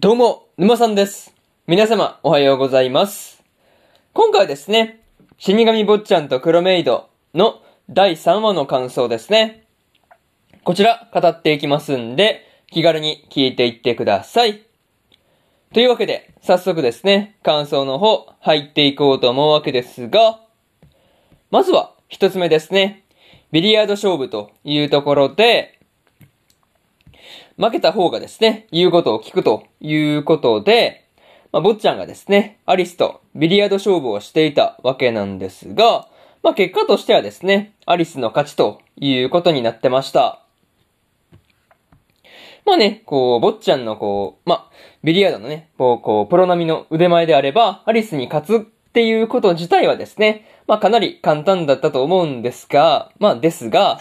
どうも、沼さんです。皆様、おはようございます。今回はですね、死神坊ちゃんと黒メイドの第3話の感想ですね。こちら、語っていきますんで、気軽に聞いていってください。というわけで、早速ですね、感想の方、入っていこうと思うわけですが、まずは、一つ目ですね。ビリヤード勝負というところで、負けた方がですね、言うことを聞くということで、まあ、坊ちゃんがですね、アリスとビリヤード勝負をしていたわけなんですが、まあ、結果としてはですね、アリスの勝ちということになってました。まあね、こう、坊ちゃんのこう、まあ、ビリヤードのね、こう、こう、プロ並みの腕前であれば、アリスに勝つっていうこと自体はですね、まあかなり簡単だったと思うんですが、まあですが、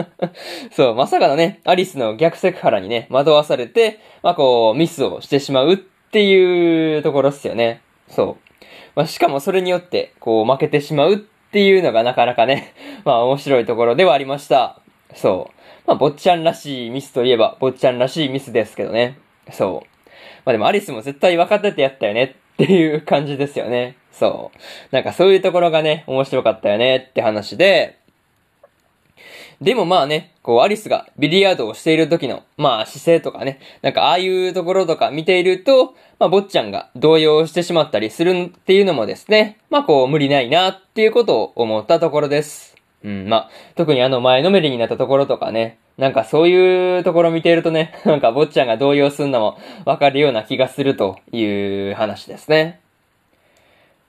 そう、まさかのね、アリスの逆セクハラにね、惑わされて、まあこう、ミスをしてしまうっていうところっすよね。そう。まあしかもそれによって、こう、負けてしまうっていうのがなかなかね、まあ面白いところではありました。そう。まあ、坊ちゃんらしいミスといえば、坊ちゃんらしいミスですけどね。そう。まあでもアリスも絶対分かっててやったよねっていう感じですよね。そう。なんかそういうところがね、面白かったよねって話で、でもまあね、こうアリスがビリヤードをしている時の、まあ姿勢とかね、なんかああいうところとか見ていると、まあ坊ちゃんが動揺してしまったりするっていうのもですね、まあこう無理ないなっていうことを思ったところです。うん、まあ、特にあの前のめりになったところとかね、なんかそういうところ見ているとね、なんか坊ちゃんが動揺するのもわかるような気がするという話ですね。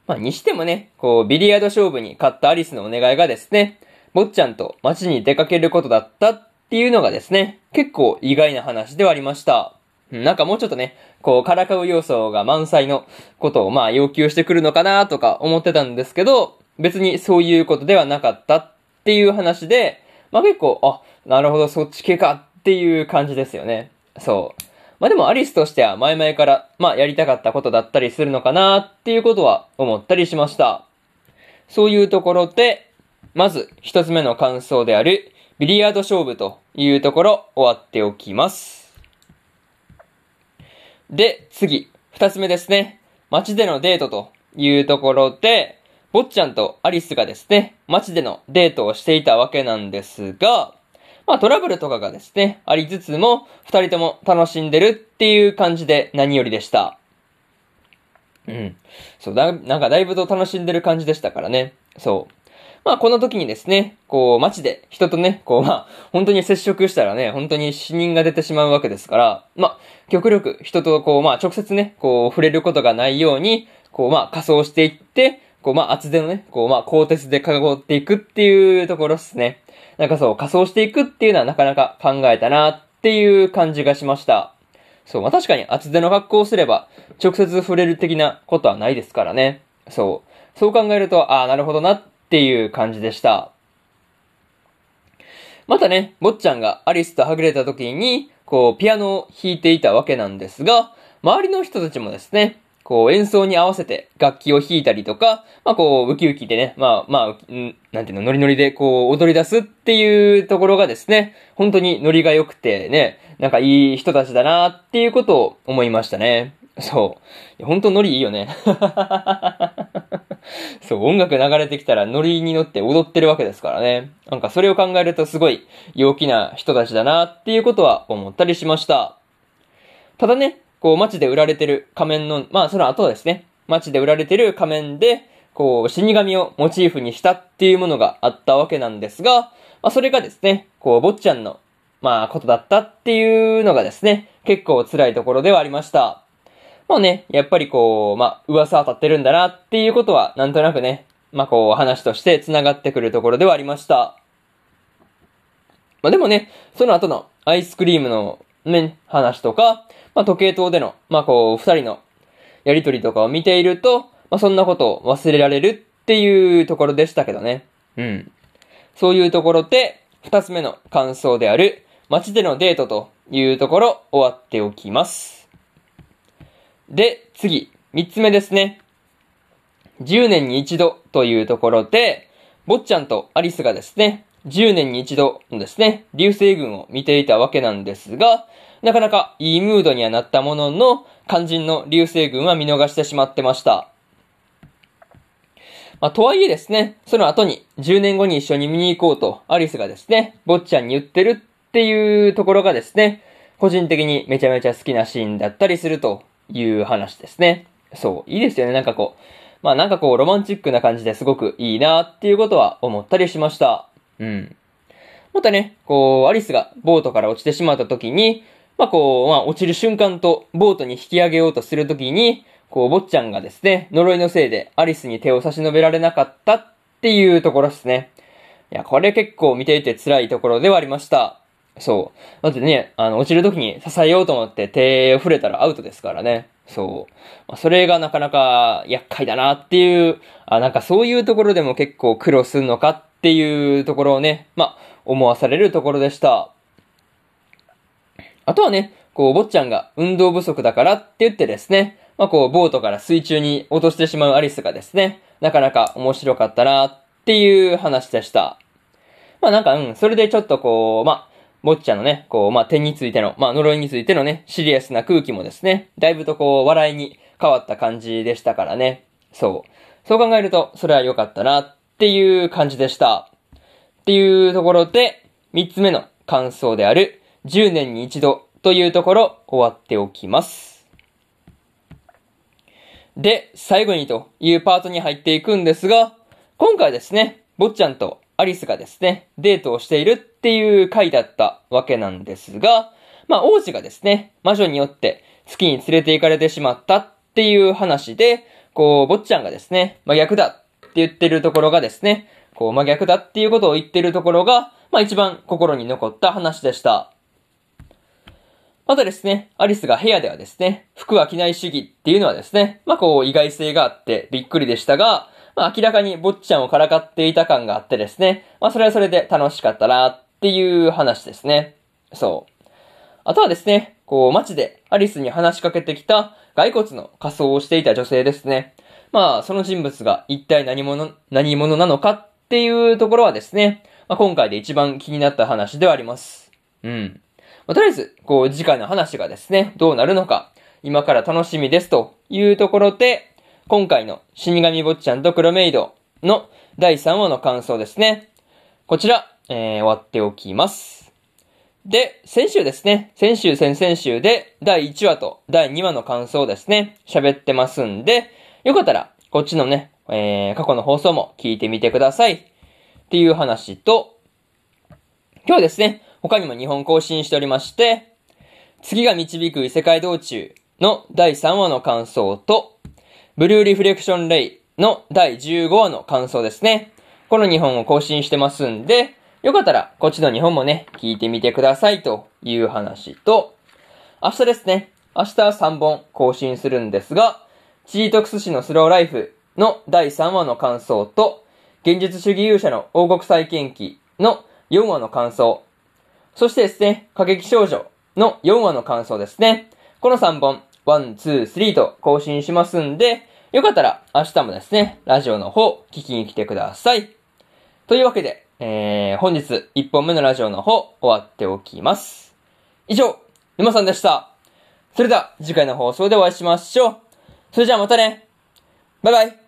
まあ、にしてもね、こう、ビリヤード勝負に勝ったアリスのお願いがですね、坊ちゃんと街に出かけることだったっていうのがですね、結構意外な話ではありました。なんかもうちょっとね、こう、からかう要素が満載のことをまあ要求してくるのかなとか思ってたんですけど、別にそういうことではなかったっていう話で、まあ結構、あ、なるほど、そっち系かっていう感じですよね。そう。まあでもアリスとしては前々から、まあやりたかったことだったりするのかなっていうことは思ったりしました。そういうところで、まず一つ目の感想であるビリヤード勝負というところ終わっておきます。で、次、二つ目ですね。街でのデートというところで、坊ちゃんとアリスがですね、街でのデートをしていたわけなんですが、まあトラブルとかがですね、ありつつも、二人とも楽しんでるっていう感じで何よりでした。うん。そう、だ、なんかだいぶと楽しんでる感じでしたからね。そう。まあこの時にですね、こう街で人とね、こうまあ本当に接触したらね、本当に死人が出てしまうわけですから、まあ極力人とこうまあ直接ね、こう触れることがないように、こうまあ仮装していって、こうまあ厚手のね、こうまあ鋼鉄で囲っていくっていうところですね。なんかそう仮装していくっていうのはなかなか考えたなっていう感じがしました。そう、まあ確かに厚手の格好をすれば直接触れる的なことはないですからね。そう。そう考えると、ああ、なるほどなっていう感じでした。またね、坊ちゃんがアリスとはぐれた時に、こう、ピアノを弾いていたわけなんですが、周りの人たちもですね、こう、演奏に合わせて楽器を弾いたりとか、まあこう、ウキウキでね、まあまあ、なんていうの、ノリノリでこう、踊り出すっていうところがですね、本当にノリが良くてね、なんかいい人たちだなっていうことを思いましたね。そう。本当ノリいいよね。そう、音楽流れてきたらノリに乗って踊ってるわけですからね。なんかそれを考えるとすごい陽気な人たちだなっていうことは思ったりしました。ただね、こう街で売られてる仮面の、まあその後ですね、街で売られてる仮面で、こう死神をモチーフにしたっていうものがあったわけなんですが、まあそれがですね、こう坊ちゃんの、まあことだったっていうのがですね、結構辛いところではありました。まあね、やっぱりこう、まあ、噂は立ってるんだなっていうことは、なんとなくね、まあこう、話として繋がってくるところではありました。まあでもね、その後のアイスクリームのね、話とか、まあ時計塔での、まあこう、二人のやりとりとかを見ていると、まあそんなことを忘れられるっていうところでしたけどね。うん。そういうところで、二つ目の感想である、街でのデートというところ、終わっておきます。で、次、三つ目ですね。10年に一度というところで、坊ちゃんとアリスがですね、10年に一度のですね、流星群を見ていたわけなんですが、なかなかいいムードにはなったものの、肝心の流星群は見逃してしまってました。まあ、とはいえですね、その後に10年後に一緒に見に行こうとアリスがですね、坊ちゃんに言ってるっていうところがですね、個人的にめちゃめちゃ好きなシーンだったりするという話ですね。そう、いいですよね、なんかこう。まあなんかこうロマンチックな感じですごくいいなっていうことは思ったりしました。うん。またね、こう、アリスがボートから落ちてしまった時に、まあこう、まあ落ちる瞬間とボートに引き上げようとする時に、こう、坊ちゃんがですね、呪いのせいでアリスに手を差し伸べられなかったっていうところですね。いや、これ結構見ていて辛いところではありました。そう。だってね、あの、落ちる時に支えようと思って手を触れたらアウトですからね。そう。まあ、それがなかなか厄介だなっていう、あ、なんかそういうところでも結構苦労するのかっっていうところをね、まあ、思わされるところでした。あとはね、こう、坊ちゃんが運動不足だからって言ってですね、まあ、こう、ボートから水中に落としてしまうアリスがですね、なかなか面白かったなっていう話でした。まあなんか、うん、それでちょっとこう、まあ、坊ちゃんのね、こう、まあ、点についての、まあ、呪いについてのね、シリアスな空気もですね、だいぶとこう、笑いに変わった感じでしたからね。そう。そう考えると、それは良かったなっていう感じでした。っていうところで、三つ目の感想である、10年に一度というところ、終わっておきます。で、最後にというパートに入っていくんですが、今回ですね、坊ちゃんとアリスがですね、デートをしているっていう回だったわけなんですが、まあ王子がですね、魔女によって月に連れて行かれてしまったっていう話で、こう、坊ちゃんがですね、真逆だって言ってるところがですね、こう、真逆だっていうことを言ってるところが、まあ一番心に残った話でした。またですね、アリスが部屋ではですね、服は着ない主義っていうのはですね、まあこう意外性があってびっくりでしたが、まあ明らかに坊ちゃんをからかっていた感があってですね、まあそれはそれで楽しかったなっていう話ですね。そう。あとはですね、こう街でアリスに話しかけてきた骸骨の仮装をしていた女性ですね。まあその人物が一体何者、何者なのかっていうところはですね、まあ今回で一番気になった話ではあります。うん。まあ、とりあえず、こう、次回の話がですね、どうなるのか、今から楽しみですというところで、今回の死神坊ちゃんと黒メイドの第3話の感想ですね。こちら、えー、終わっておきます。で、先週ですね、先週先々週で第1話と第2話の感想ですね、喋ってますんで、よかったら、こっちのね、えー、過去の放送も聞いてみてください。っていう話と、今日ですね、他にも2本更新しておりまして、次が導く異世界道中の第3話の感想と、ブルーリフレクションレイの第15話の感想ですね。この2本を更新してますんで、よかったらこっちの2本もね、聞いてみてくださいという話と、明日ですね、明日3本更新するんですが、チートクス市のスローライフの第3話の感想と、現実主義勇者の王国再建記の4話の感想、そしてですね、過激少女の4話の感想ですね。この3本、1、2、3と更新しますんで、よかったら明日もですね、ラジオの方聞きに来てください。というわけで、えー、本日1本目のラジオの方終わっておきます。以上、沼さんでした。それでは次回の放送でお会いしましょう。それじゃあまたね。バイバイ。